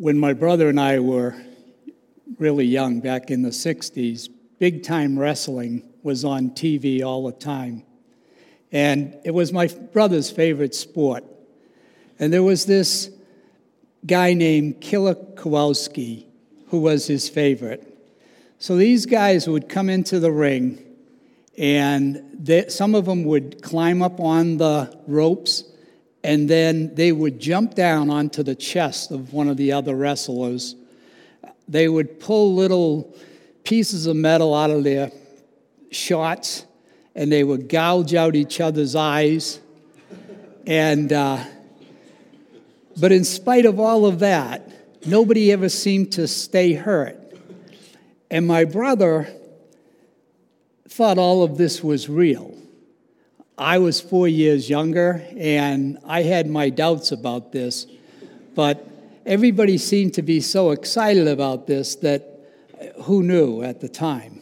when my brother and I were really young, back in the 60s, big time wrestling was on TV all the time. And it was my brother's favorite sport. And there was this guy named Killer Kowalski who was his favorite. So these guys would come into the ring, and they, some of them would climb up on the ropes, and then they would jump down onto the chest of one of the other wrestlers. They would pull little pieces of metal out of their shots, and they would gouge out each other's eyes. And, uh, but in spite of all of that, nobody ever seemed to stay hurt. And my brother thought all of this was real. I was four years younger, and I had my doubts about this, but everybody seemed to be so excited about this that uh, who knew at the time?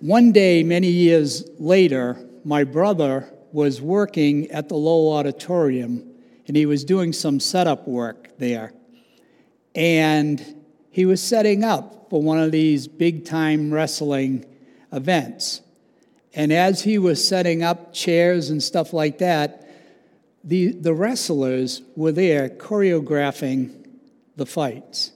One day, many years later, my brother was working at the Lowell Auditorium and he was doing some setup work there. And he was setting up for one of these big time wrestling events. And as he was setting up chairs and stuff like that, the, the wrestlers were there choreographing the fights.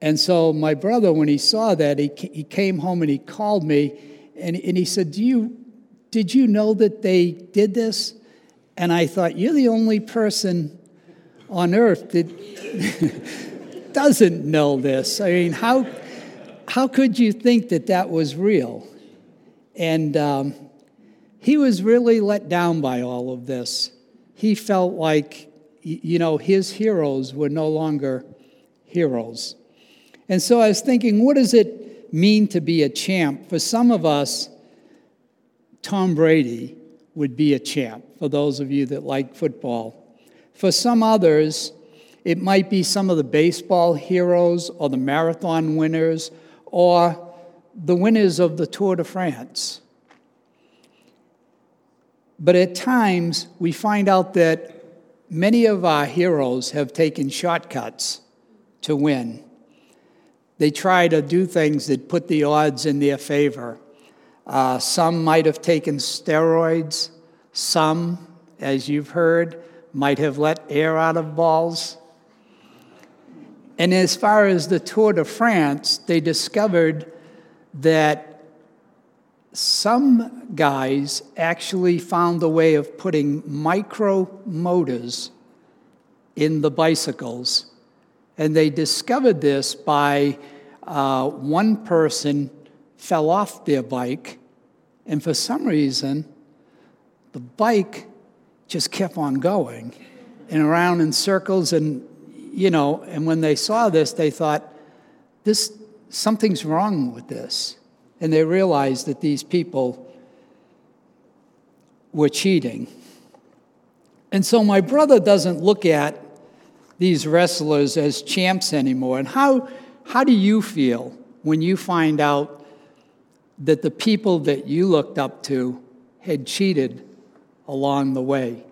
And so my brother, when he saw that, he, he came home and he called me and, and he said, Do you, Did you know that they did this? And I thought, You're the only person on earth that doesn't know this. I mean, how, how could you think that that was real? And um, he was really let down by all of this. He felt like, you know, his heroes were no longer heroes. And so I was thinking, what does it mean to be a champ? For some of us, Tom Brady would be a champ, for those of you that like football. For some others, it might be some of the baseball heroes or the marathon winners or the winners of the Tour de France. But at times, we find out that many of our heroes have taken shortcuts to win. They try to do things that put the odds in their favor. Uh, some might have taken steroids. Some, as you've heard, might have let air out of balls. And as far as the Tour de France, they discovered that some guys actually found a way of putting micro motors in the bicycles and they discovered this by uh, one person fell off their bike, and for some reason, the bike just kept on going and around in circles. And, you know, and when they saw this, they thought, this, something's wrong with this. And they realized that these people were cheating. And so my brother doesn't look at these wrestlers as champs anymore. And how, how do you feel when you find out that the people that you looked up to had cheated along the way?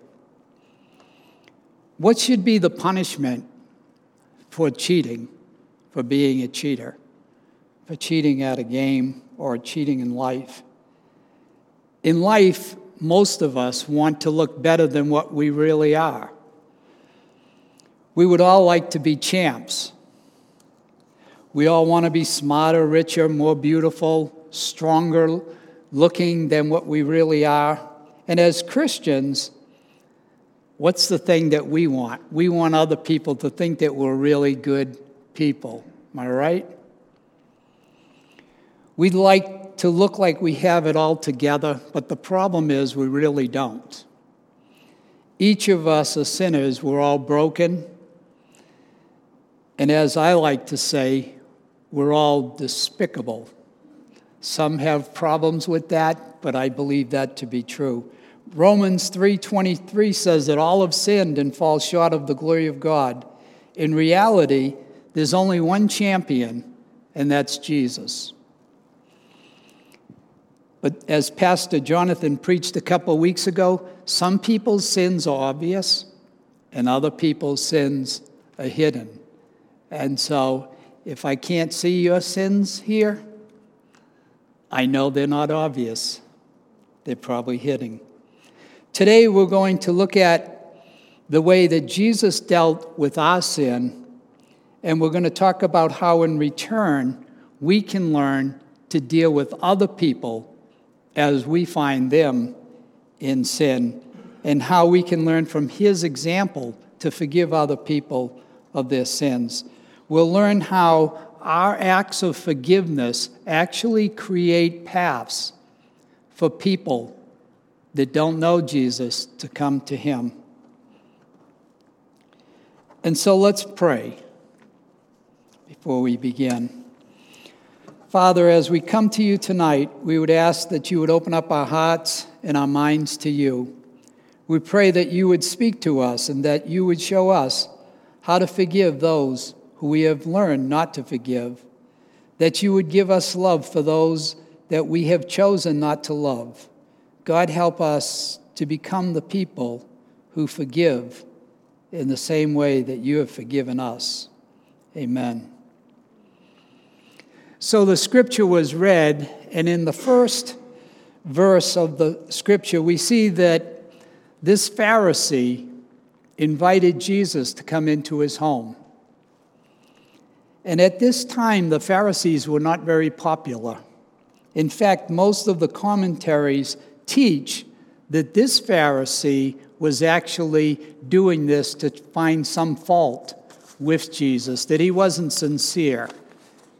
What should be the punishment for cheating, for being a cheater, for cheating at a game or cheating in life? In life, most of us want to look better than what we really are. We would all like to be champs. We all want to be smarter, richer, more beautiful, stronger looking than what we really are. And as Christians, what's the thing that we want? We want other people to think that we're really good people. Am I right? We'd like to look like we have it all together, but the problem is we really don't. Each of us are sinners. We're all broken. And as I like to say, we're all despicable. Some have problems with that, but I believe that to be true. Romans 3:23 says that all have sinned and fall short of the glory of God. In reality, there's only one champion, and that's Jesus. But as Pastor Jonathan preached a couple weeks ago, some people's sins are obvious, and other people's sins are hidden. And so, if I can't see your sins here, I know they're not obvious. They're probably hidden. Today, we're going to look at the way that Jesus dealt with our sin, and we're going to talk about how, in return, we can learn to deal with other people as we find them in sin, and how we can learn from his example to forgive other people of their sins. We'll learn how our acts of forgiveness actually create paths for people that don't know Jesus to come to him. And so let's pray before we begin. Father, as we come to you tonight, we would ask that you would open up our hearts and our minds to you. We pray that you would speak to us and that you would show us how to forgive those who we have learned not to forgive, that you would give us love for those that we have chosen not to love. God, help us to become the people who forgive in the same way that you have forgiven us. Amen. So the scripture was read, and in the first verse of the scripture, we see that this Pharisee invited Jesus to come into his home. And at this time, the Pharisees were not very popular. In fact, most of the commentaries teach that this Pharisee was actually doing this to find some fault with Jesus, that he wasn't sincere.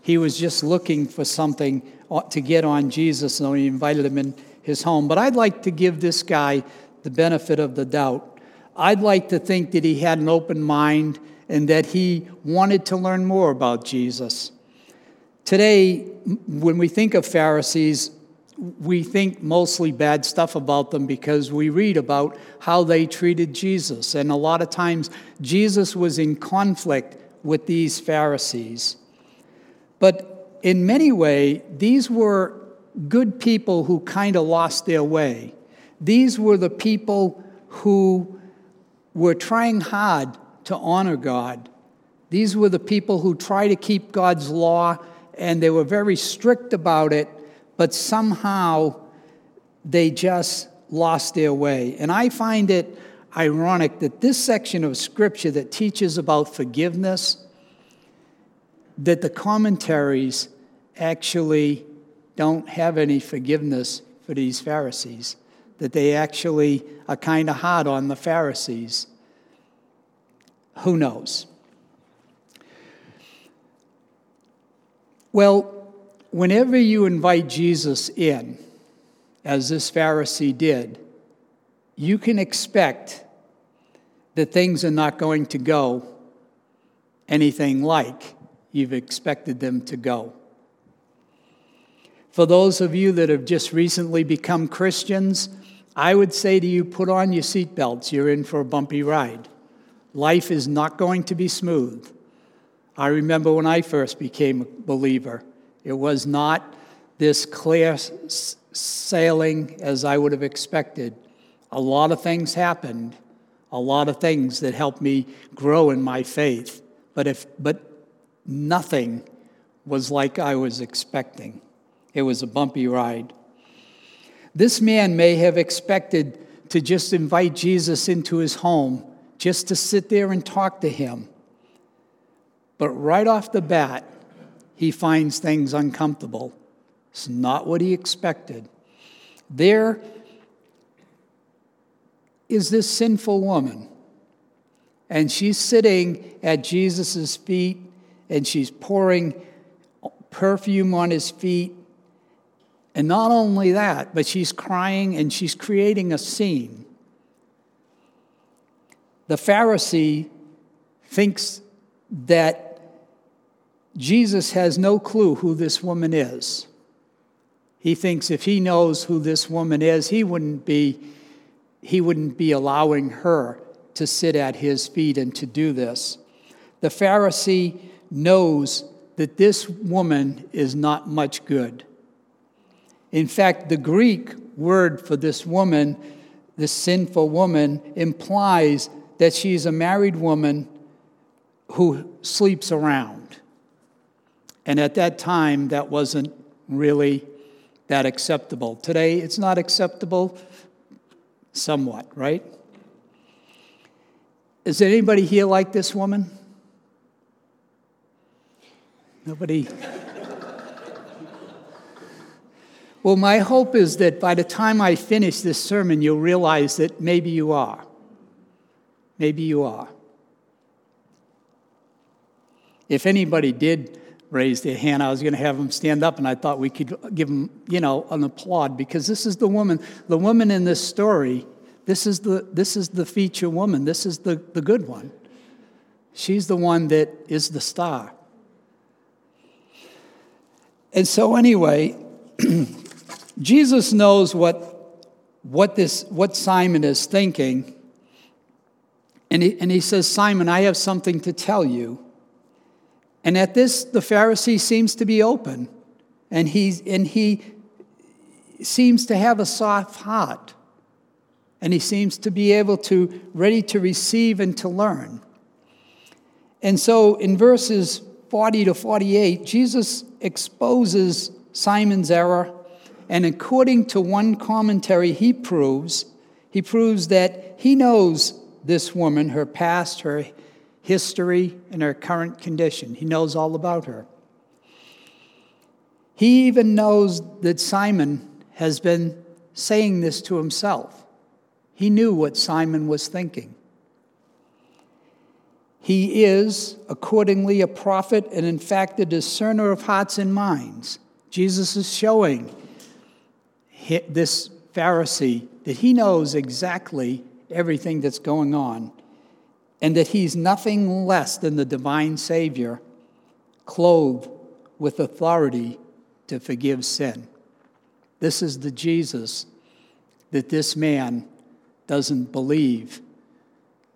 He was just looking for something uh, to get on Jesus, and he invited him in his home. But I'd like to give this guy the benefit of the doubt. I'd like to think that he had an open mind and that he wanted to learn more about Jesus. Today, when we think of Pharisees, we think mostly bad stuff about them because we read about how they treated Jesus. And a lot of times, Jesus was in conflict with these Pharisees. But in many ways, these were good people who kind of lost their way. These were the people who were trying hard to honor God. These were the people who try to keep God's law, and they were very strict about it, but somehow they just lost their way. And I find it ironic that this section of scripture that teaches about forgiveness that the commentaries actually don't have any forgiveness for these Pharisees, that they actually are kind of hard on the Pharisees. Who knows? Well, whenever you invite Jesus in, as this Pharisee did, you can expect that things are not going to go anything like you've expected them to go. For those of you that have just recently become Christians, I would say to you put on your seatbelts. You're in for a bumpy ride. Life is not going to be smooth. I remember when I first became a believer, it was not this clear sailing as I would have expected. A lot of things happened, a lot of things that helped me grow in my faith. But, if, but nothing was like I was expecting. It was a bumpy ride. This man may have expected to just invite Jesus into his home, just to sit there and talk to him. But right off the bat, he finds things uncomfortable. It's not what he expected. There is this sinful woman, and she's sitting at Jesus' feet and she's pouring perfume on his feet. And not only that, but she's crying and she's creating a scene. The Pharisee thinks that Jesus has no clue who this woman is. He thinks if he knows who this woman is, he wouldn't be, he wouldn't be allowing her to sit at his feet and to do this. The Pharisee knows that this woman is not much good. In fact, the Greek word for this woman, this sinful woman, implies that she's a married woman who sleeps around. And at that time, that wasn't really that acceptable. Today, it's not acceptable, somewhat, right? Is anybody here like this woman? Nobody? well, my hope is that by the time I finish this sermon, you'll realize that maybe you are. Maybe you are. If anybody did raise their hand, I was going to have them stand up, and I thought we could give them, you know, an applaud because this is the woman, the woman in this story. This is the, this is the feature woman. This is the, the good one. She's the one that is the star. And so, anyway, Jesus knows what, what, this, what Simon is thinking. And he, and he says, Simon, I have something to tell you. And at this, the Pharisee seems to be open, and, he's, and he seems to have a soft heart, and he seems to be able to, ready to receive and to learn. And so in verses 40 to 48, Jesus exposes Simon's error, and according to one commentary, he proves, he proves that he knows this woman, her past, her history, and her current condition. He knows all about her. He even knows that Simon has been saying this to himself. He knew what Simon was thinking. He is, accordingly, a prophet and, in fact, a discerner of hearts and minds. Jesus is showing this Pharisee that he knows exactly everything that's going on and that he's nothing less than the divine Savior, clothed with authority to forgive sin. This is the Jesus that this man doesn't believe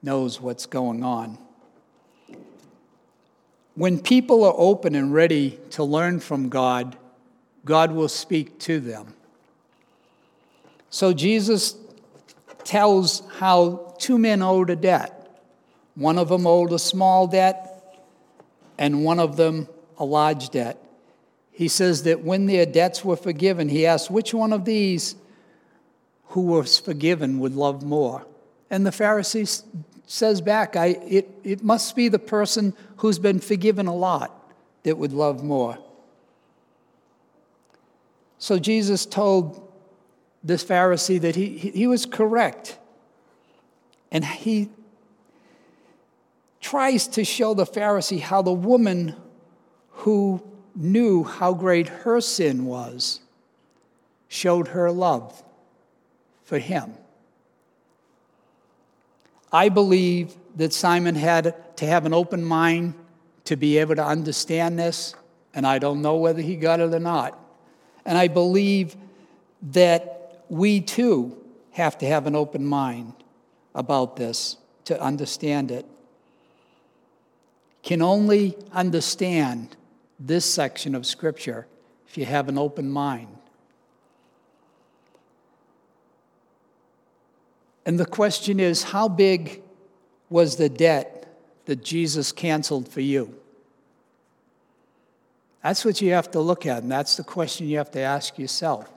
knows what's going on. When people are open and ready to learn from God, God will speak to them. So Jesus tells how two men owed a debt. One of them owed a small debt, and one of them a large debt. He says that when their debts were forgiven, he asked, Which one of these who was forgiven would love more? And the Pharisee says back, I, it, it must be the person who's been forgiven a lot that would love more. So Jesus told this Pharisee that he, he was correct. And he tries to show the Pharisee how the woman who knew how great her sin was showed her love for him. I believe that Simon had to have an open mind to be able to understand this, and I don't know whether he got it or not. And I believe that we too have to have an open mind about this to understand it can only understand this section of Scripture if you have an open mind. And the question is how big was the debt that Jesus canceled for you? That's what you have to look at, and that's the question you have to ask yourself.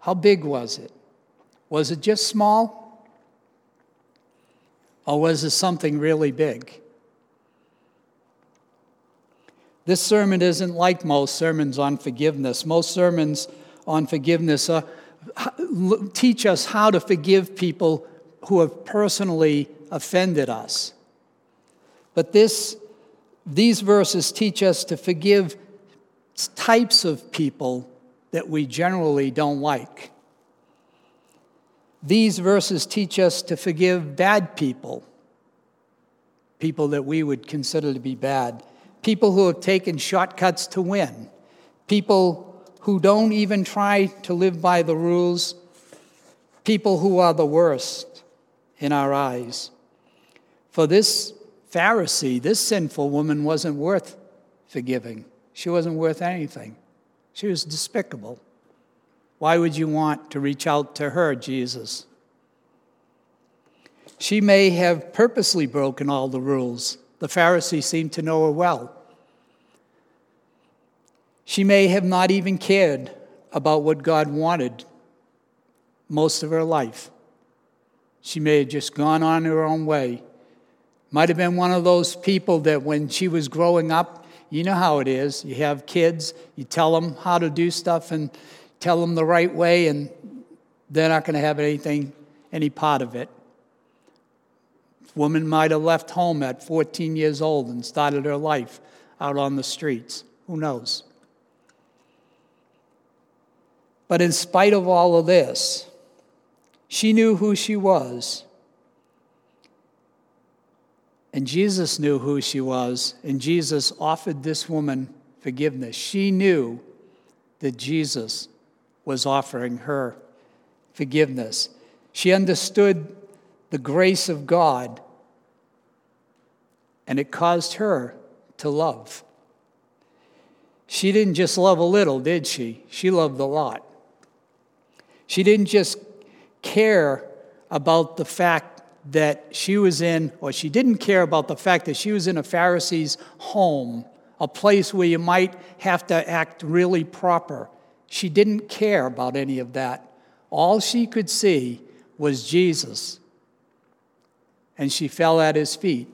How big was it? Was it just small? Or was it something really big? This sermon isn't like most sermons on forgiveness. Most sermons on forgiveness uh, teach us how to forgive people who have personally offended us. But this, these verses teach us to forgive types of people that we generally don't like. These verses teach us to forgive bad people, people that we would consider to be bad people who have taken shortcuts to win, people who don't even try to live by the rules, people who are the worst in our eyes. For this Pharisee, this sinful woman wasn't worth forgiving. She wasn't worth anything. She was despicable. Why would you want to reach out to her, Jesus? She may have purposely broken all the rules The Pharisee seemed to know her well. She may have not even cared about what God wanted most of her life. She may have just gone on her own way. Might have been one of those people that when she was growing up, you know how it is. You have kids, you tell them how to do stuff and tell them the right way, and they're not going to have anything, any part of it. Woman might have left home at 14 years old and started her life out on the streets. Who knows? But in spite of all of this, she knew who she was. And Jesus knew who she was, and Jesus offered this woman forgiveness. She knew that Jesus was offering her forgiveness. She understood the grace of God, and it caused her to love. She didn't just love a little, did she? She loved a lot. She didn't just care about the fact that she was in, or she didn't care about the fact that she was in a Pharisee's home, a place where you might have to act really proper. She didn't care about any of that. All she could see was Jesus. And she fell at his feet.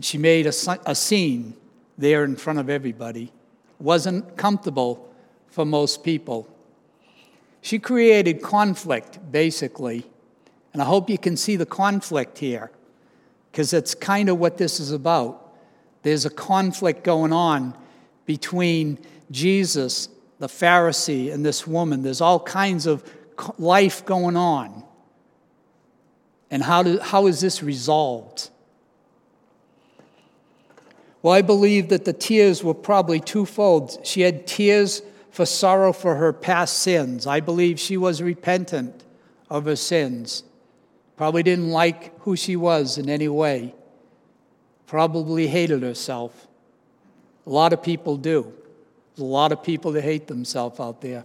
She made a, a scene there in front of everybody. Wasn't comfortable for most people. She created conflict, basically. And I hope you can see the conflict here, because it's kind of what this is about. There's a conflict going on between Jesus, the Pharisee, and this woman. There's all kinds of life going on. And how, do, how is this resolved? Well, I believe that the tears were probably twofold. She had tears for sorrow for her past sins. I believe she was repentant of her sins. Probably didn't like who she was in any way. Probably hated herself. A lot of people do. There's a lot of people that hate themselves out there.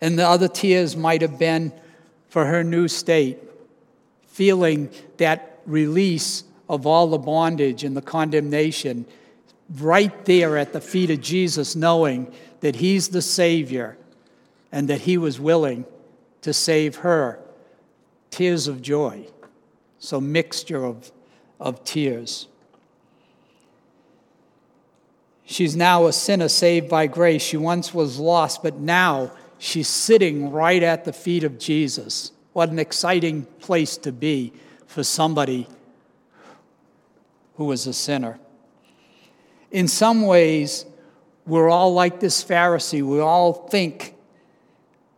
And the other tears might have been for her new state, feeling that release of all the bondage and the condemnation right there at the feet of Jesus, knowing that He's the Savior and that He was willing to save her. Tears of joy. So, mixture of, of tears. She's now a sinner saved by grace. She once was lost, but now she's sitting right at the feet of Jesus. What an exciting place to be for somebody who was a sinner. In some ways, we're all like this Pharisee. We all think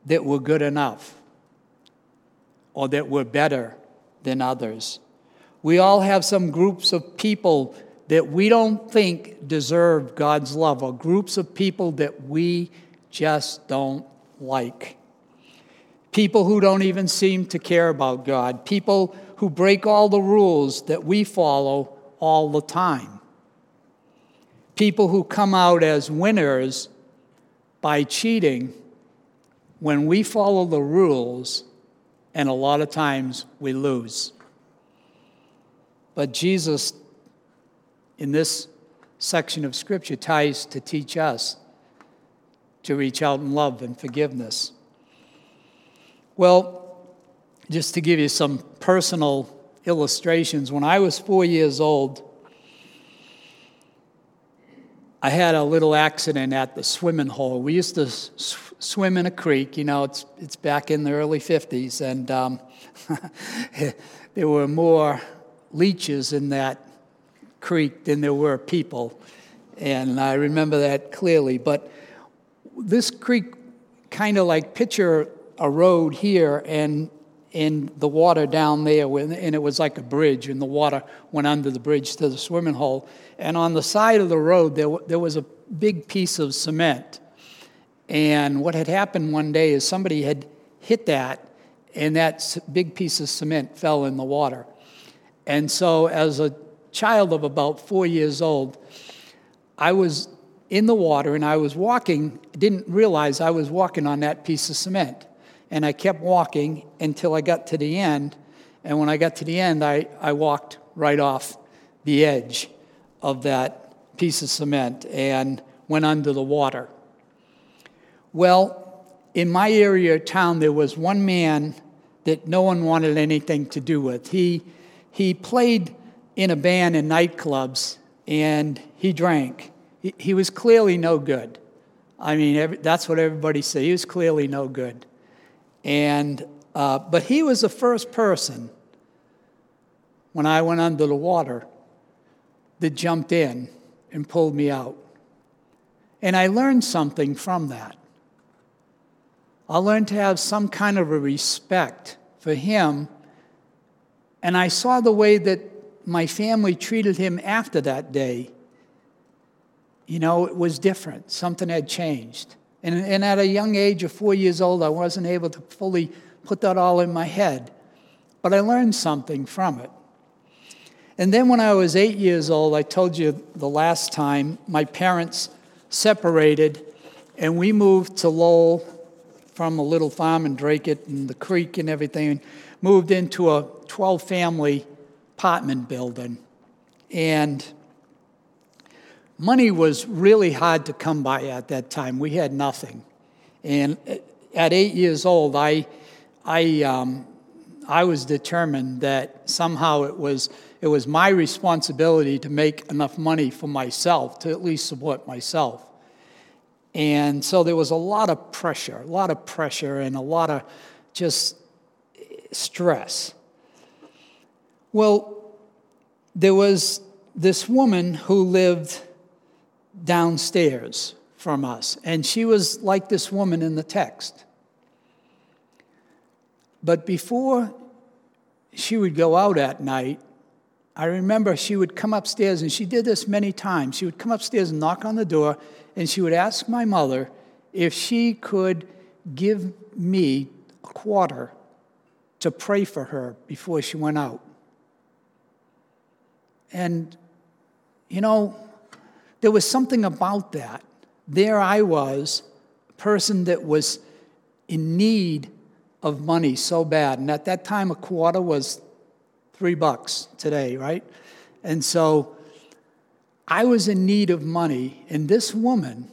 that we're good enough or that we're better than others. We all have some groups of people that we don't think deserve God's love, or groups of people that we just don't like. People who don't even seem to care about God, people who break all the rules that we follow all the time people who come out as winners by cheating when we follow the rules, and a lot of times we lose. But Jesus, in this section of Scripture, ties to teach us to reach out in love and forgiveness. Well, just to give you some personal illustrations, when I was four years old, I had a little accident at the swimming hole. We used to sw- swim in a creek, you know, it's, it's back in the early 50s, and um, there were more leeches in that creek than there were people. And I remember that clearly. But this creek, kind of like picture a road here and in the water down there, and it was like a bridge, and the water went under the bridge to the swimming hole. And on the side of the road, there, there was a big piece of cement. And what had happened one day is somebody had hit that, and that big piece of cement fell in the water. And so, as a child of about four years old, I was in the water and I was walking, didn't realize I was walking on that piece of cement. And I kept walking until I got to the end. And when I got to the end, I, I walked right off the edge of that piece of cement and went under the water. Well, in my area of town, there was one man that no one wanted anything to do with. He, he played in a band in nightclubs and he drank. He, he was clearly no good. I mean, every, that's what everybody said. He was clearly no good. And, uh, but he was the first person when I went under the water that jumped in and pulled me out. And I learned something from that. I learned to have some kind of a respect for him. And I saw the way that my family treated him after that day. You know, it was different. Something had changed. And, and at a young age of four years old, I wasn't able to fully put that all in my head. But I learned something from it. And then when I was eight years old, I told you the last time, my parents separated and we moved to Lowell from a little farm in Dracut and the creek and everything, moved into a 12 family apartment building. And money was really hard to come by at that time. We had nothing. And at eight years old, I, I, um, I was determined that somehow it was it was my responsibility to make enough money for myself to at least support myself. And so there was a lot of pressure, a lot of pressure, and a lot of just stress. Well, there was this woman who lived downstairs from us, and she was like this woman in the text. But before she would go out at night, I remember she would come upstairs, and she did this many times. She would come upstairs and knock on the door, and she would ask my mother if she could give me a quarter to pray for her before she went out. And, you know, there was something about that. There I was, a person that was in need of money so bad. And at that time, a quarter was three bucks today, right? And so I was in need of money, and this woman,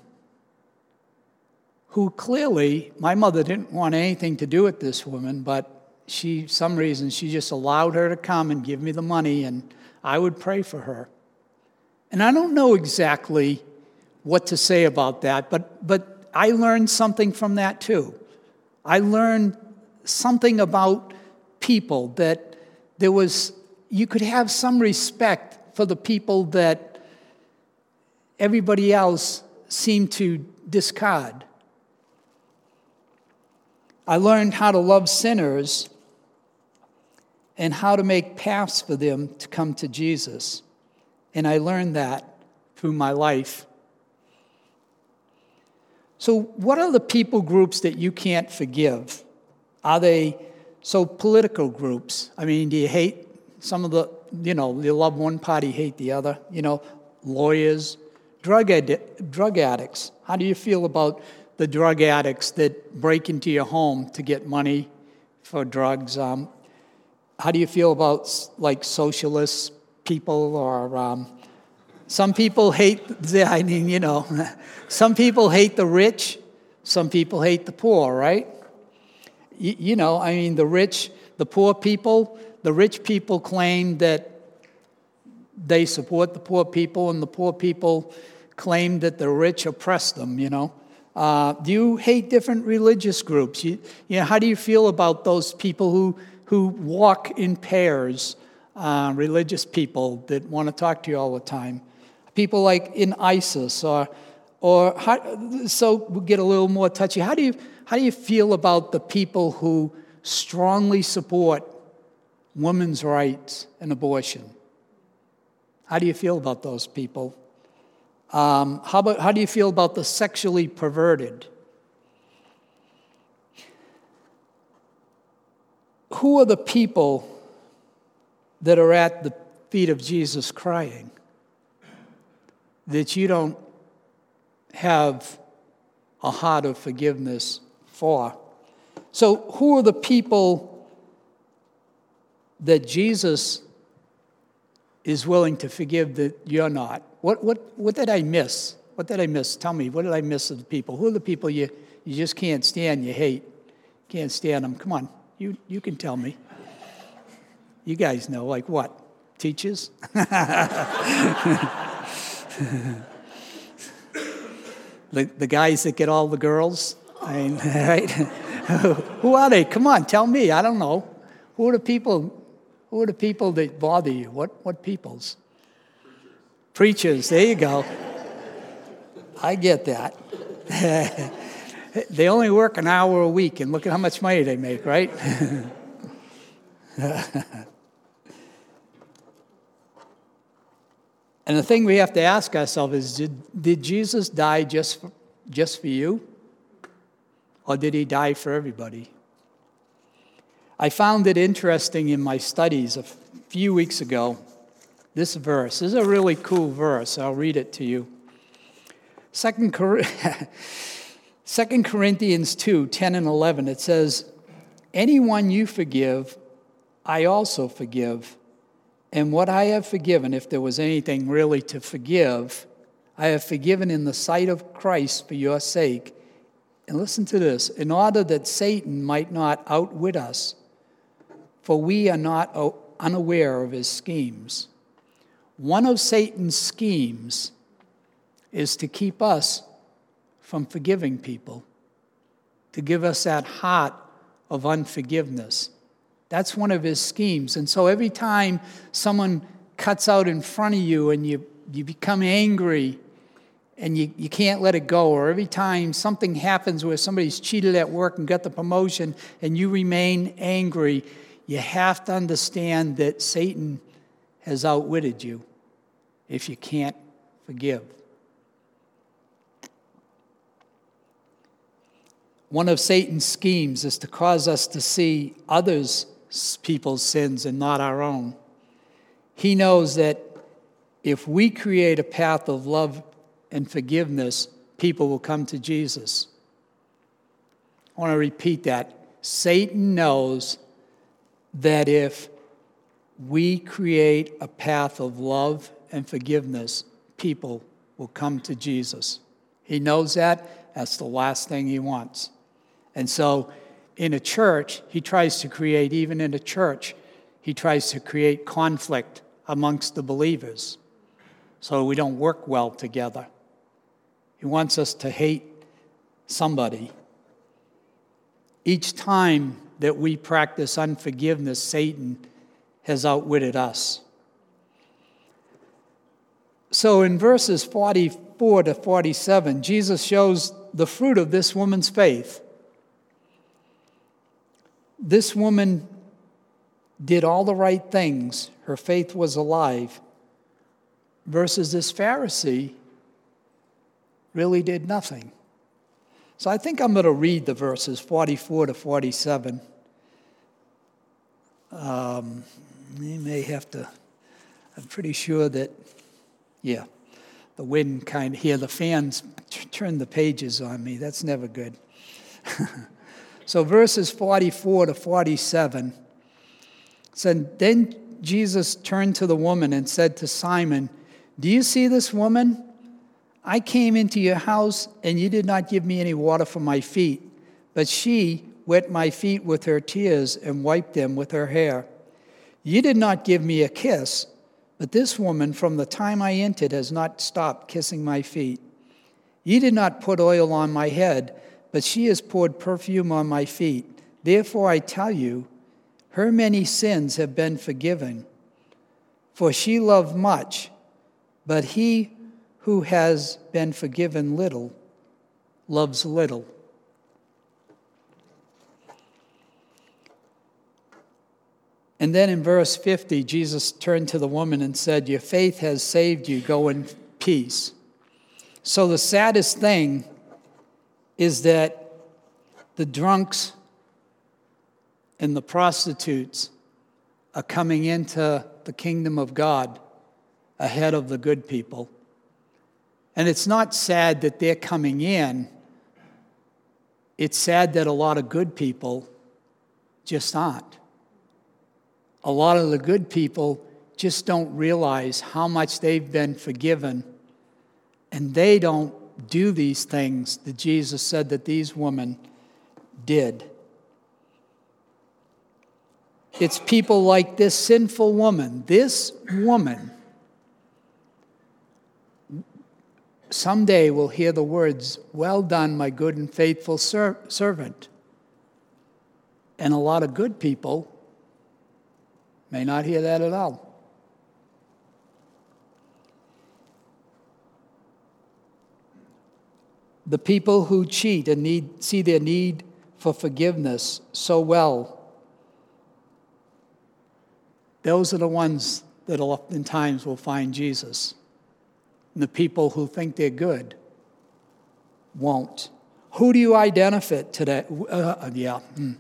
who clearly, my mother didn't want anything to do with this woman, but she, some reason, she just allowed her to come and give me the money, and I would pray for her. And I don't know exactly what to say about that, but, but I learned something from that too. I learned something about people that there was, you could have some respect for the people that everybody else seemed to discard. I learned how to love sinners and how to make paths for them to come to Jesus. And I learned that through my life. So, what are the people groups that you can't forgive? Are they so, political groups, I mean, do you hate some of the, you know, you love one party, hate the other? You know, lawyers, drug, drug addicts. How do you feel about the drug addicts that break into your home to get money for drugs? Um, how do you feel about like socialist people or um, some people hate the, I mean, you know, some people hate the rich, some people hate the poor, right? you, you know, I mean, the rich, the poor people, the rich people claim that they support the poor people, and the poor people claim that the rich oppress them, you know. Uh, do you hate different religious groups? You, you know, how do you feel about those people who, who walk in pairs, uh, religious people that want to talk to you all the time? People like in ISIS, or, or how, so we get a little more touchy. How do you, how do you feel about the people who strongly support women's rights and abortion? How do you feel about those people? Um, how, about, how do you feel about the sexually perverted? Who are the people that are at the feet of Jesus crying that you don't have a heart of forgiveness for. So, who are the people that Jesus is willing to forgive that you're not? What, what, what did I miss? What did I miss? Tell me, what did I miss of the people? Who are the people you, you just can't stand, you hate? Can't stand them. Come on, you, you can tell me. You guys know, like what? Teachers? the, the guys that get all the girls? I mean, right? Who are they? Come on, tell me. I don't know. Who are the people? Who are the people that bother you? What, what peoples? Preachers. There you go. I get that. they only work an hour a week, and look at how much money they make, right? And the thing we have to ask ourselves is did, did Jesus die just for, just for you? Or did he die for everybody? I found it interesting in my studies a few weeks ago, this verse. This is a really cool verse. I'll read it to you. Second, Cor- 2 Corinthians 2 10 and 11, it says, Anyone you forgive, I also forgive. And what I have forgiven, if there was anything really to forgive, I have forgiven in the sight of Christ for your sake. And listen to this in order that Satan might not outwit us, for we are not unaware of his schemes. One of Satan's schemes is to keep us from forgiving people, to give us that heart of unforgiveness. That's one of his schemes. And so every time someone cuts out in front of you and you, you become angry and you, you can't let it go, or every time something happens where somebody's cheated at work and got the promotion and you remain angry, you have to understand that Satan has outwitted you if you can't forgive. One of Satan's schemes is to cause us to see others people's sins and not our own. He knows that if we create a path of love and forgiveness, people will come to Jesus. I want to repeat that. Satan knows that if we create a path of love and forgiveness, people will come to Jesus. He knows that. That's the last thing he wants. And so in a church, he tries to create, even in a church, he tries to create conflict amongst the believers so we don't work well together. He wants us to hate somebody. Each time that we practice unforgiveness, Satan has outwitted us. So in verses 44 to 47, Jesus shows the fruit of this woman's faith this woman did all the right things, her faith was alive, versus this Pharisee really did nothing. So I think I'm going to read the verses 44 to 47. Um, you may have to, I'm pretty sure that, yeah, the wind kind of here, the fans turn the pages on me. That's never good. So verses 44 to 47 said, Then Jesus turned to the woman and said to Simon, Do you see this woman? I came into your house, and you did not give me any water for my feet, but she wet my feet with her tears and wiped them with her hair. You did not give me a kiss, but this woman, from the time I entered, has not stopped kissing my feet. You did not put oil on my head but she has poured perfume on my feet. Therefore, I tell you, her many sins have been forgiven. For she loved much, but he who has been forgiven little loves little. And then in verse 50, Jesus turned to the woman and said, Your faith has saved you. Go in peace. So the saddest thing is that the drunks and the prostitutes are coming into the kingdom of God ahead of the good people. And it's not sad that they're coming in, it's sad that a lot of good people just aren't. A lot of the good people just don't realize how much they've been forgiven, and they don't do these things that Jesus said that these women did. It's people like this sinful woman. This woman someday will hear the words, Well done, my good and faithful ser- servant. And a lot of good people may not hear that at all. The people who cheat and need, see their need for forgiveness so well, those are the ones that oftentimes will find Jesus. And the people who think they're good won't. Who do you identify today? Uh, yeah. Hmm.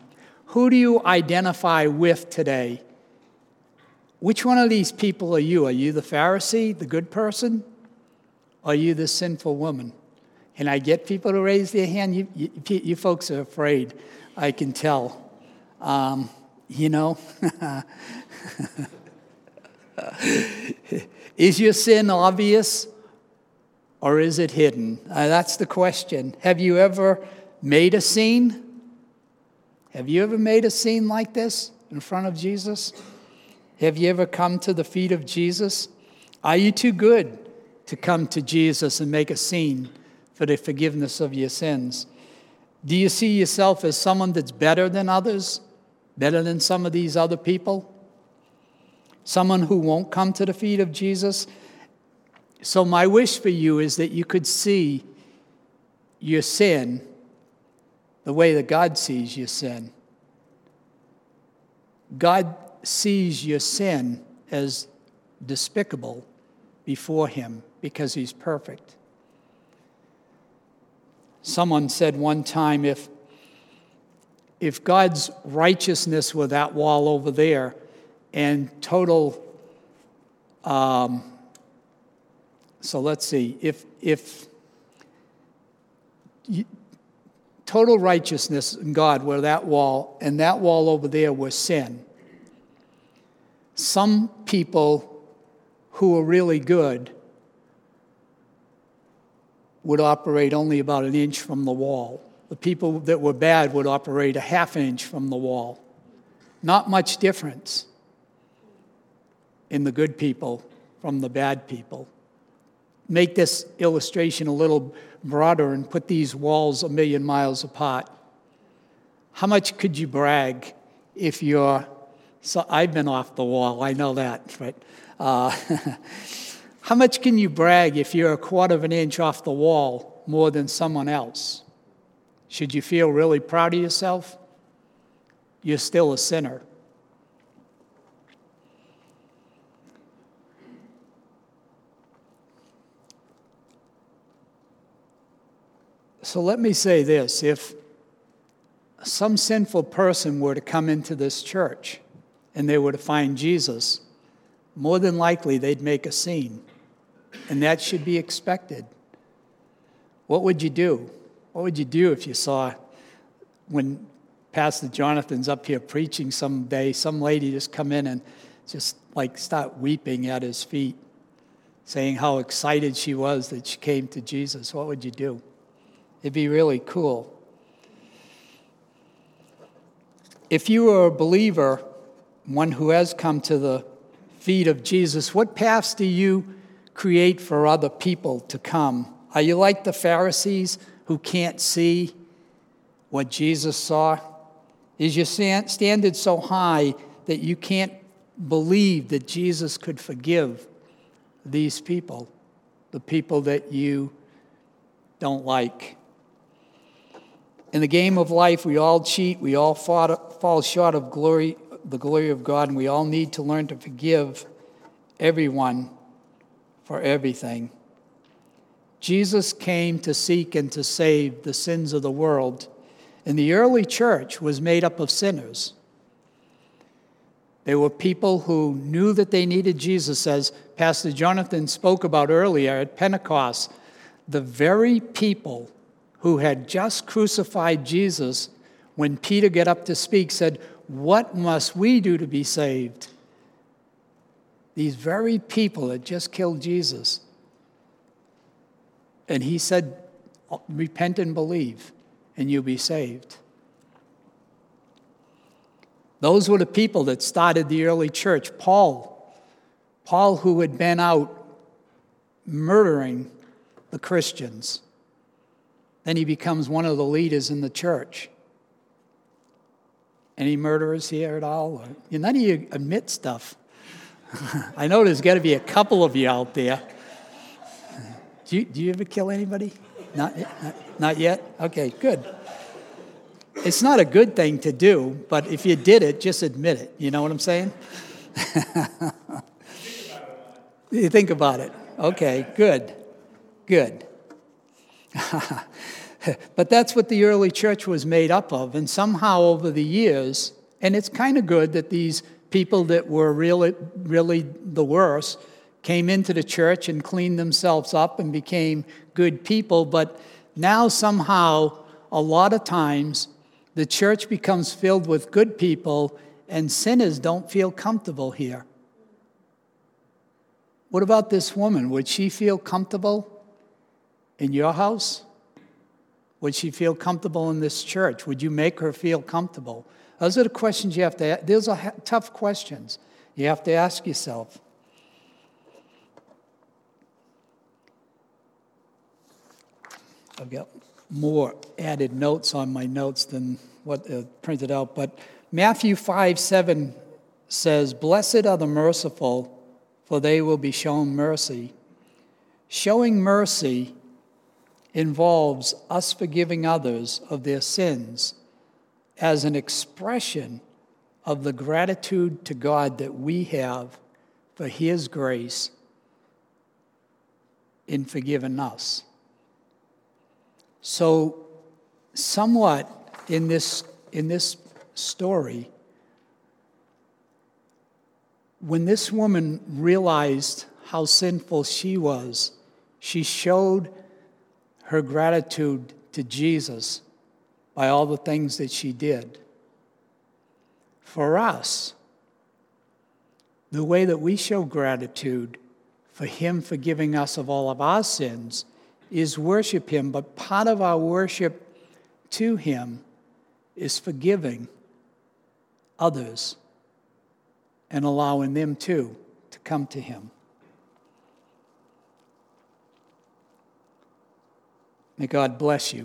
Who do you identify with today? Which one of these people are you? Are you the Pharisee, the good person? Are you the sinful woman? And I get people to raise their hand. You, you, you folks are afraid, I can tell. Um, you know? is your sin obvious or is it hidden? Uh, that's the question. Have you ever made a scene? Have you ever made a scene like this in front of Jesus? Have you ever come to the feet of Jesus? Are you too good to come to Jesus and make a scene? For the forgiveness of your sins. Do you see yourself as someone that's better than others? Better than some of these other people? Someone who won't come to the feet of Jesus? So, my wish for you is that you could see your sin the way that God sees your sin. God sees your sin as despicable before Him because He's perfect. Someone said one time if, if God's righteousness were that wall over there and total, um, so let's see, if, if total righteousness in God were that wall and that wall over there was sin, some people who are really good would operate only about an inch from the wall. The people that were bad would operate a half inch from the wall. Not much difference in the good people from the bad people. Make this illustration a little broader and put these walls a million miles apart. How much could you brag if you're, so I've been off the wall, I know that, right? Uh, How much can you brag if you're a quarter of an inch off the wall more than someone else? Should you feel really proud of yourself? You're still a sinner. So let me say this if some sinful person were to come into this church and they were to find Jesus, more than likely they'd make a scene and that should be expected. What would you do? What would you do if you saw when Pastor Jonathan's up here preaching someday, some lady just come in and just like start weeping at his feet, saying how excited she was that she came to Jesus? What would you do? It'd be really cool. If you are a believer, one who has come to the feet of Jesus, what paths do you create for other people to come? Are you like the Pharisees who can't see what Jesus saw? Is your standard so high that you can't believe that Jesus could forgive these people, the people that you don't like? In the game of life, we all cheat, we all fall short of glory, the glory of God, and we all need to learn to forgive everyone for everything. Jesus came to seek and to save the sins of the world, and the early church was made up of sinners. They were people who knew that they needed Jesus, as Pastor Jonathan spoke about earlier at Pentecost. The very people who had just crucified Jesus, when Peter got up to speak, said, What must we do to be saved? These very people that just killed Jesus. And he said, Repent and believe, and you'll be saved. Those were the people that started the early church. Paul, Paul, who had been out murdering the Christians, then he becomes one of the leaders in the church. Any murderers here at all? None of you admit stuff. I know there's got to be a couple of you out there. Do you, do you ever kill anybody? Not, not, not yet? Okay, good. It's not a good thing to do, but if you did it, just admit it. You know what I'm saying? you think about it. Okay, good. Good. but that's what the early church was made up of. And somehow over the years, and it's kind of good that these people that were really, really the worst came into the church and cleaned themselves up and became good people. But now somehow, a lot of times, the church becomes filled with good people and sinners don't feel comfortable here. What about this woman? Would she feel comfortable in your house? Would she feel comfortable in this church? Would you make her feel comfortable? Those are the questions you have to ask. Those are tough questions you have to ask yourself. I've got more added notes on my notes than what uh, printed out, but Matthew 5 7 says, Blessed are the merciful, for they will be shown mercy. Showing mercy involves us forgiving others of their sins as an expression of the gratitude to God that we have for His grace in forgiving us. So, somewhat in this, in this story, when this woman realized how sinful she was, she showed her gratitude to Jesus by all the things that she did. For us, the way that we show gratitude for Him forgiving us of all of our sins is worship Him, but part of our worship to Him is forgiving others and allowing them too to come to Him. May God bless you.